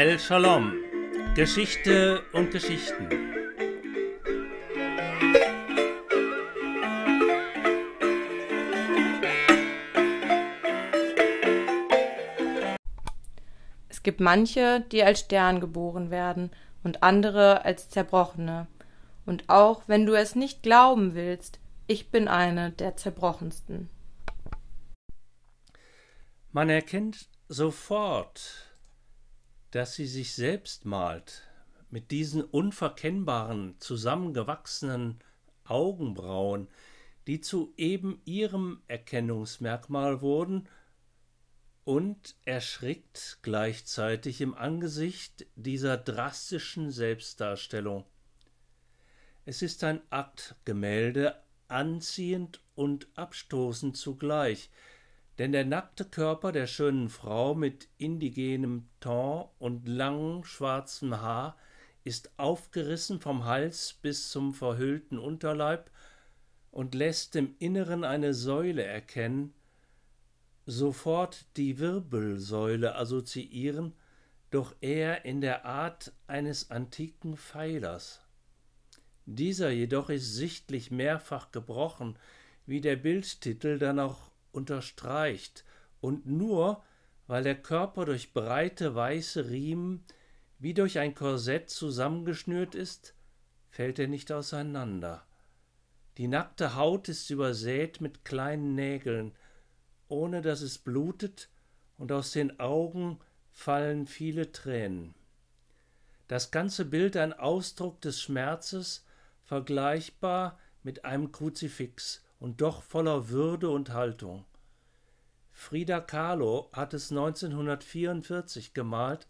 El Shalom. Geschichte und Geschichten. Es gibt manche, die als Stern geboren werden und andere als Zerbrochene. Und auch wenn du es nicht glauben willst, ich bin eine der Zerbrochensten. Man erkennt sofort, dass sie sich selbst malt, mit diesen unverkennbaren, zusammengewachsenen Augenbrauen, die zu eben ihrem Erkennungsmerkmal wurden und erschrickt gleichzeitig im Angesicht dieser drastischen Selbstdarstellung. Es ist ein Aktgemälde, anziehend und abstoßend zugleich, denn der nackte Körper der schönen Frau mit indigenem Ton und langem schwarzem Haar ist aufgerissen vom Hals bis zum verhüllten Unterleib und lässt im Inneren eine Säule erkennen, sofort die Wirbelsäule assoziieren, doch eher in der Art eines antiken Pfeilers. Dieser jedoch ist sichtlich mehrfach gebrochen, wie der Bildtitel dann auch unterstreicht, und nur weil der Körper durch breite weiße Riemen wie durch ein Korsett zusammengeschnürt ist, fällt er nicht auseinander. Die nackte Haut ist übersät mit kleinen Nägeln, ohne dass es blutet, und aus den Augen fallen viele Tränen. Das ganze Bild ein Ausdruck des Schmerzes, vergleichbar mit einem Kruzifix und doch voller Würde und Haltung. Frida Kahlo hat es 1944 gemalt,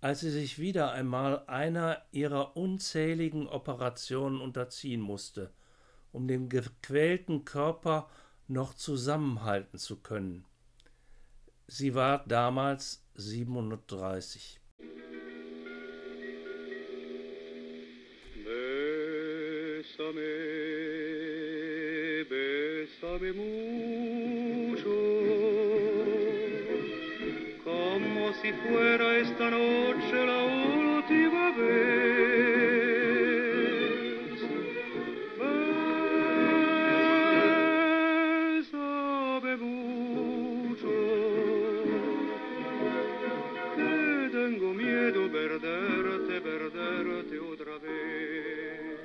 als sie sich wieder einmal einer ihrer unzähligen Operationen unterziehen musste, um den gequälten Körper noch zusammenhalten zu können. Sie war damals 37. Bésame, bésame si fuera esta noche la última vez. Bésame mucho, que tengo miedo perderte, perderte otra vez.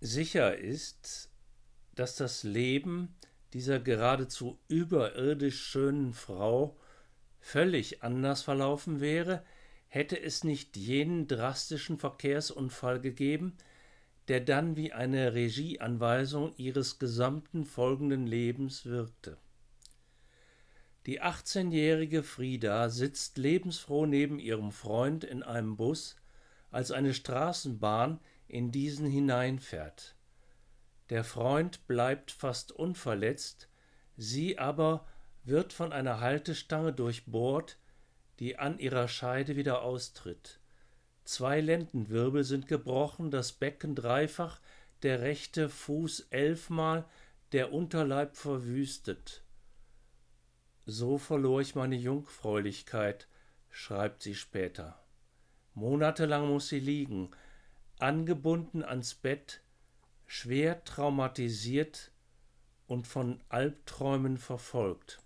Sicher ist, dass das Leben dieser geradezu überirdisch schönen Frau völlig anders verlaufen wäre, hätte es nicht jenen drastischen Verkehrsunfall gegeben, der dann wie eine Regieanweisung ihres gesamten folgenden Lebens wirkte. Die 18-jährige Frieda sitzt lebensfroh neben ihrem Freund in einem Bus, als eine Straßenbahn in diesen hineinfährt. Der Freund bleibt fast unverletzt, sie aber wird von einer Haltestange durchbohrt, die an ihrer Scheide wieder austritt. Zwei Lendenwirbel sind gebrochen, das Becken dreifach, der rechte Fuß elfmal, der Unterleib verwüstet. So verlor ich meine Jungfräulichkeit, schreibt sie später. Monatelang muss sie liegen, angebunden ans Bett, schwer traumatisiert und von Albträumen verfolgt.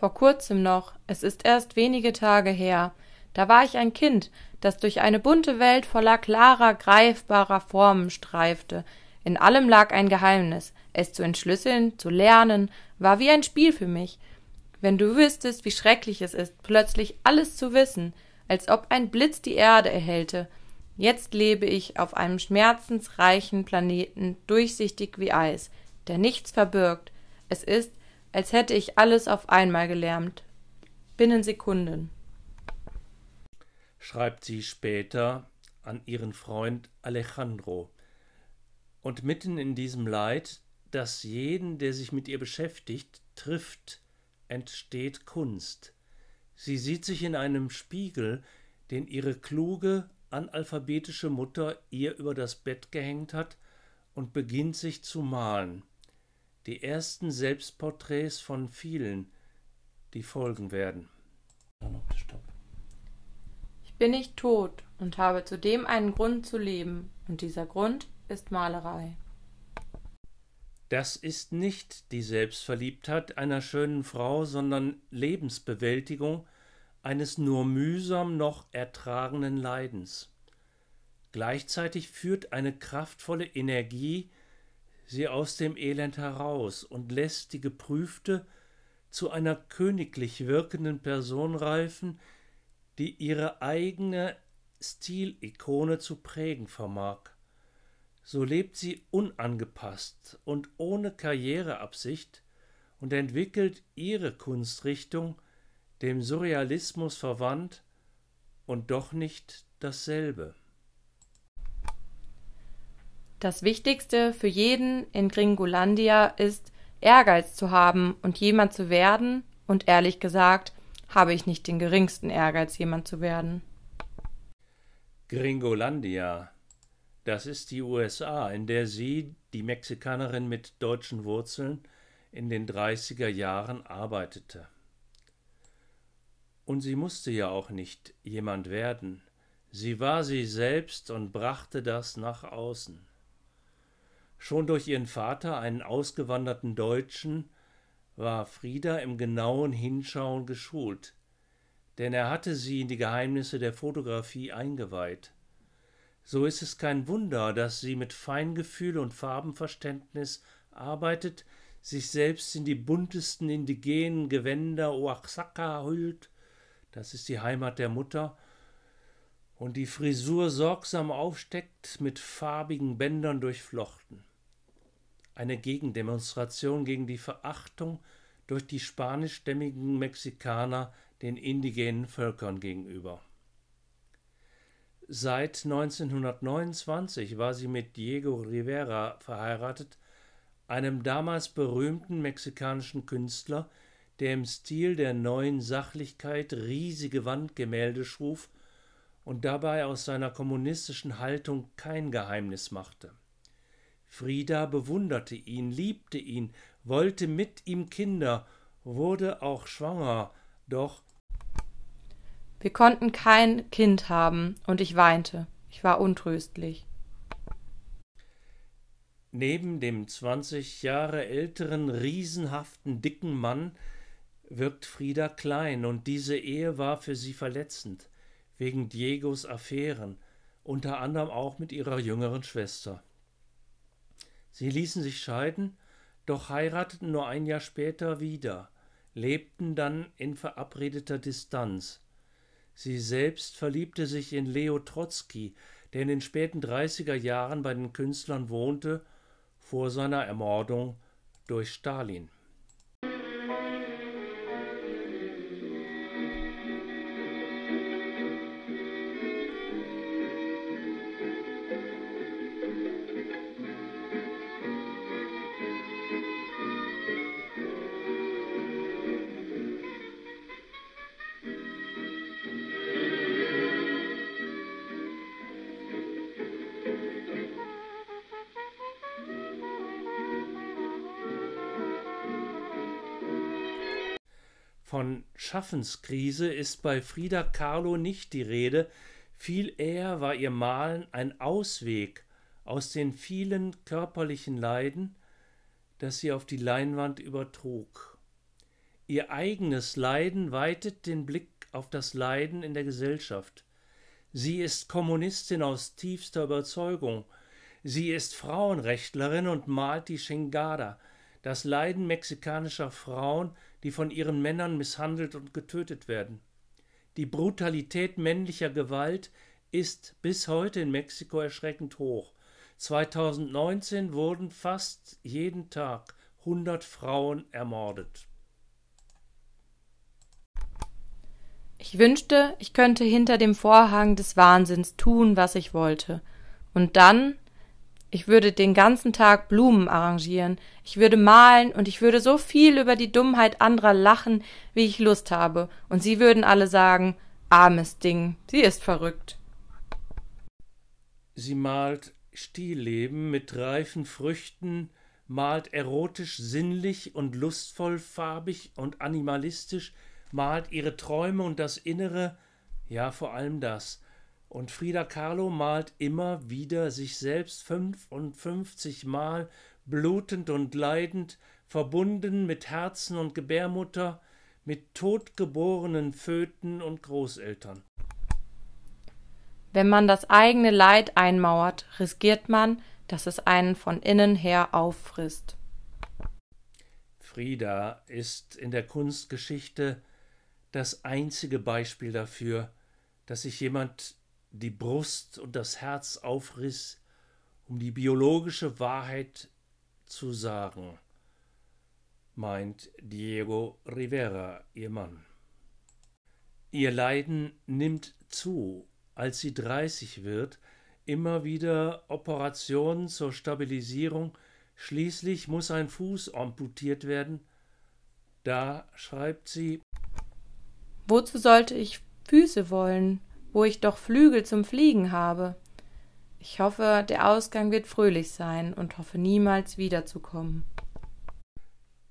Vor kurzem noch, es ist erst wenige Tage her, da war ich ein Kind, das durch eine bunte Welt voller klarer, greifbarer Formen streifte. In allem lag ein Geheimnis. Es zu entschlüsseln, zu lernen, war wie ein Spiel für mich. Wenn du wüsstest, wie schrecklich es ist, plötzlich alles zu wissen, als ob ein Blitz die Erde erhellte. Jetzt lebe ich auf einem schmerzensreichen Planeten, durchsichtig wie Eis, der nichts verbirgt. Es ist, als hätte ich alles auf einmal gelernt. Binnen Sekunden schreibt sie später an ihren Freund Alejandro. Und mitten in diesem Leid, das jeden, der sich mit ihr beschäftigt, trifft, entsteht Kunst. Sie sieht sich in einem Spiegel, den ihre kluge, analphabetische Mutter ihr über das Bett gehängt hat, und beginnt sich zu malen. Die ersten Selbstporträts von vielen, die folgen werden. Ich bin nicht tot und habe zudem einen Grund zu leben, und dieser Grund ist Malerei. Das ist nicht die Selbstverliebtheit einer schönen Frau, sondern Lebensbewältigung eines nur mühsam noch ertragenen Leidens. Gleichzeitig führt eine kraftvolle Energie sie aus dem Elend heraus und lässt die geprüfte zu einer königlich wirkenden Person reifen, die ihre eigene Stilikone zu prägen vermag. So lebt sie unangepasst und ohne Karriereabsicht und entwickelt ihre Kunstrichtung, dem Surrealismus verwandt und doch nicht dasselbe. Das Wichtigste für jeden in Gringolandia ist, Ehrgeiz zu haben und jemand zu werden, und ehrlich gesagt, habe ich nicht den geringsten Ehrgeiz, jemand zu werden. Gringolandia, das ist die USA, in der sie, die Mexikanerin mit deutschen Wurzeln, in den 30er Jahren arbeitete. Und sie musste ja auch nicht jemand werden. Sie war sie selbst und brachte das nach außen. Schon durch ihren Vater, einen ausgewanderten Deutschen, war Frieda im genauen Hinschauen geschult, denn er hatte sie in die Geheimnisse der Fotografie eingeweiht. So ist es kein Wunder, dass sie mit Feingefühl und Farbenverständnis arbeitet, sich selbst in die buntesten indigenen Gewänder Oaxaca hüllt, das ist die Heimat der Mutter, und die Frisur sorgsam aufsteckt, mit farbigen Bändern durchflochten eine Gegendemonstration gegen die Verachtung durch die spanischstämmigen Mexikaner den indigenen Völkern gegenüber. Seit 1929 war sie mit Diego Rivera verheiratet, einem damals berühmten mexikanischen Künstler, der im Stil der neuen Sachlichkeit riesige Wandgemälde schuf und dabei aus seiner kommunistischen Haltung kein Geheimnis machte. Frieda bewunderte ihn, liebte ihn, wollte mit ihm Kinder, wurde auch schwanger, doch wir konnten kein Kind haben, und ich weinte, ich war untröstlich. Neben dem zwanzig Jahre älteren, riesenhaften, dicken Mann wirkt Frieda klein, und diese Ehe war für sie verletzend, wegen Diegos Affären, unter anderem auch mit ihrer jüngeren Schwester. Sie ließen sich scheiden, doch heirateten nur ein Jahr später wieder, lebten dann in verabredeter Distanz. Sie selbst verliebte sich in Leo Trotzki, der in den späten 30er Jahren bei den Künstlern wohnte, vor seiner Ermordung durch Stalin. Von Schaffenskrise ist bei Frida Kahlo nicht die Rede, viel eher war ihr Malen ein Ausweg aus den vielen körperlichen Leiden, das sie auf die Leinwand übertrug. Ihr eigenes Leiden weitet den Blick auf das Leiden in der Gesellschaft. Sie ist Kommunistin aus tiefster Überzeugung. Sie ist Frauenrechtlerin und malt die Chingada, das Leiden mexikanischer Frauen, die von ihren Männern misshandelt und getötet werden. Die Brutalität männlicher Gewalt ist bis heute in Mexiko erschreckend hoch. 2019 wurden fast jeden Tag 100 Frauen ermordet. Ich wünschte, ich könnte hinter dem Vorhang des Wahnsinns tun, was ich wollte. Und dann ich würde den ganzen Tag Blumen arrangieren, ich würde malen und ich würde so viel über die Dummheit anderer lachen, wie ich Lust habe, und sie würden alle sagen, armes Ding, sie ist verrückt. Sie malt Stillleben mit reifen Früchten, malt erotisch sinnlich und lustvoll farbig und animalistisch malt ihre Träume und das Innere, ja vor allem das. Und Frida Kahlo malt immer wieder sich selbst 55 Mal blutend und leidend, verbunden mit Herzen und Gebärmutter, mit totgeborenen Föten und Großeltern. Wenn man das eigene Leid einmauert, riskiert man, dass es einen von innen her auffrisst. Frida ist in der Kunstgeschichte das einzige Beispiel dafür, dass sich jemand die Brust und das Herz aufriss, um die biologische Wahrheit zu sagen, meint Diego Rivera, ihr Mann. Ihr Leiden nimmt zu, als sie 30 wird, immer wieder Operationen zur Stabilisierung Schließlich muss ein Fuß amputiert werden. Da schreibt sie Wozu sollte ich Füße wollen, wo ich doch Flügel zum Fliegen habe? Ich hoffe, der Ausgang wird fröhlich sein und hoffe niemals wiederzukommen.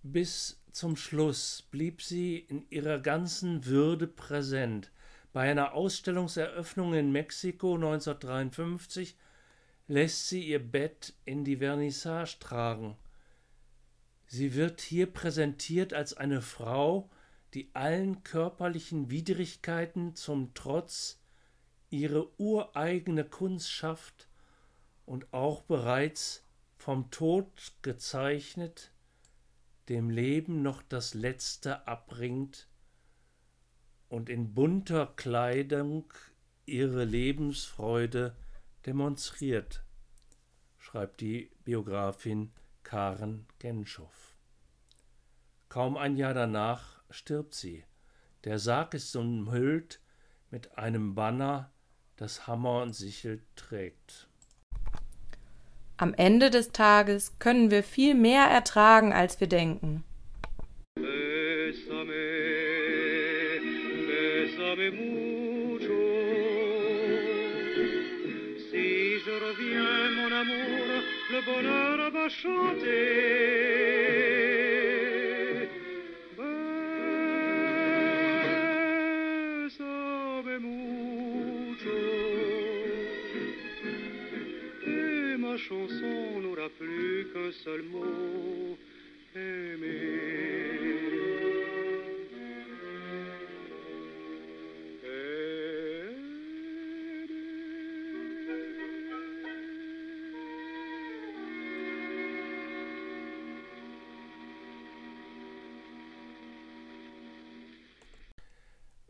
Bis zum Schluss blieb sie in ihrer ganzen Würde präsent. Bei einer Ausstellungseröffnung in Mexiko 1953 lässt sie ihr Bett in die Vernissage tragen. Sie wird hier präsentiert als eine Frau, die allen körperlichen Widrigkeiten zum Trotz ihre ureigene Kunst schafft und auch bereits vom Tod gezeichnet, dem Leben noch das Letzte abbringt und in bunter Kleidung ihre Lebensfreude demonstriert, schreibt die Biografin Karen Genschow. Kaum ein Jahr danach stirbt sie. Der Sarg ist umhüllt mit einem Banner, das Hammer und Sichel trägt. Am Ende des Tages können wir viel mehr ertragen, als wir denken. Bésame, bésame mucho. Si je reviens, mon amour, le bonheur va chanter. Seul mot.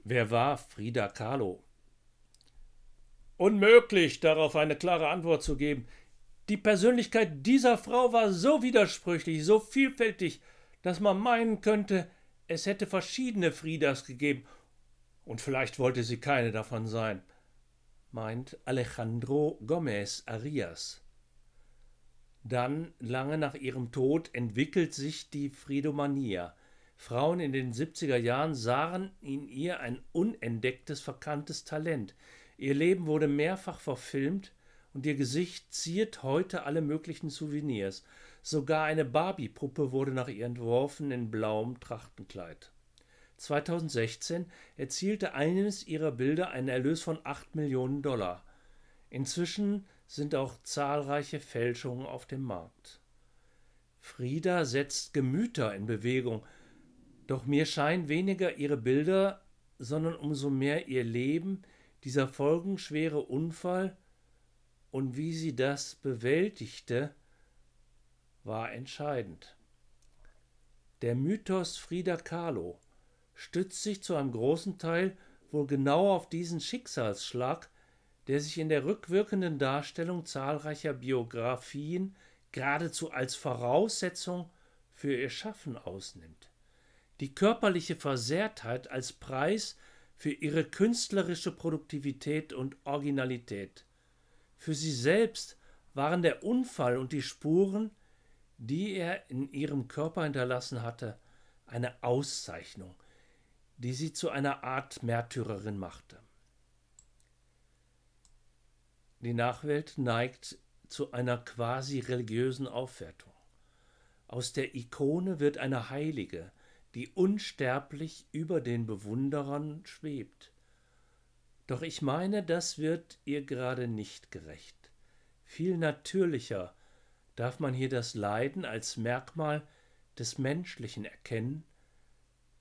Wer war Frida Kahlo? Unmöglich, darauf eine klare Antwort zu geben. Die Persönlichkeit dieser Frau war so widersprüchlich, so vielfältig, dass man meinen könnte, es hätte verschiedene Fridas gegeben, und vielleicht wollte sie keine davon sein, meint Alejandro Gomez Arias. Dann, lange nach ihrem Tod, entwickelt sich die Fridomania. Frauen in den 70er Jahren sahen in ihr ein unentdecktes, verkanntes Talent. Ihr Leben wurde mehrfach verfilmt, und ihr Gesicht ziert heute alle möglichen Souvenirs. Sogar eine Barbie-Puppe wurde nach ihr entworfen in blauem Trachtenkleid. 2016 erzielte eines ihrer Bilder einen Erlös von 8 Millionen Dollar. Inzwischen sind auch zahlreiche Fälschungen auf dem Markt. Frieda setzt Gemüter in Bewegung, doch mir scheinen weniger ihre Bilder, sondern umso mehr ihr Leben, dieser folgenschwere Unfall und wie sie das bewältigte, war entscheidend. Der Mythos Frida Kahlo stützt sich zu einem großen Teil wohl genau auf diesen Schicksalsschlag, der sich in der rückwirkenden Darstellung zahlreicher Biografien geradezu als Voraussetzung für ihr Schaffen ausnimmt. Die körperliche Versehrtheit als Preis für ihre künstlerische Produktivität und Originalität. Für sie selbst waren der Unfall und die Spuren, die er in ihrem Körper hinterlassen hatte, eine Auszeichnung, die sie zu einer Art Märtyrerin machte. Die Nachwelt neigt zu einer quasi religiösen Aufwertung. Aus der Ikone wird eine Heilige, die unsterblich über den Bewunderern schwebt. Doch ich meine, das wird ihr gerade nicht gerecht. Viel natürlicher darf man hier das Leiden als Merkmal des Menschlichen erkennen,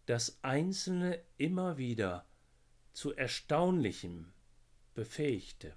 das Einzelne immer wieder zu Erstaunlichem befähigte.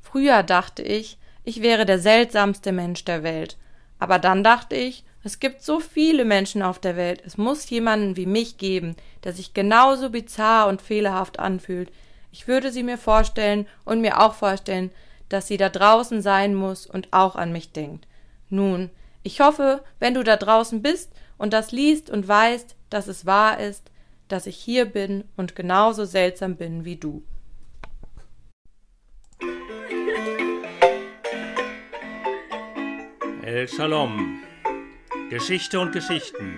Früher dachte ich, ich wäre der seltsamste Mensch der Welt. Aber dann dachte ich, es gibt so viele Menschen auf der Welt, es muss jemanden wie mich geben, der sich genauso bizarr und fehlerhaft anfühlt. Ich würde sie mir vorstellen und mir auch vorstellen, dass sie da draußen sein muss und auch an mich denkt. Nun, ich hoffe, wenn du da draußen bist und das liest und weißt, dass es wahr ist, dass ich hier bin und genauso seltsam bin wie du. El Shalom. Geschichte und Geschichten.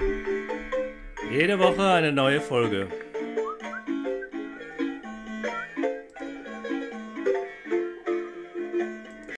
Jede Woche eine neue Folge.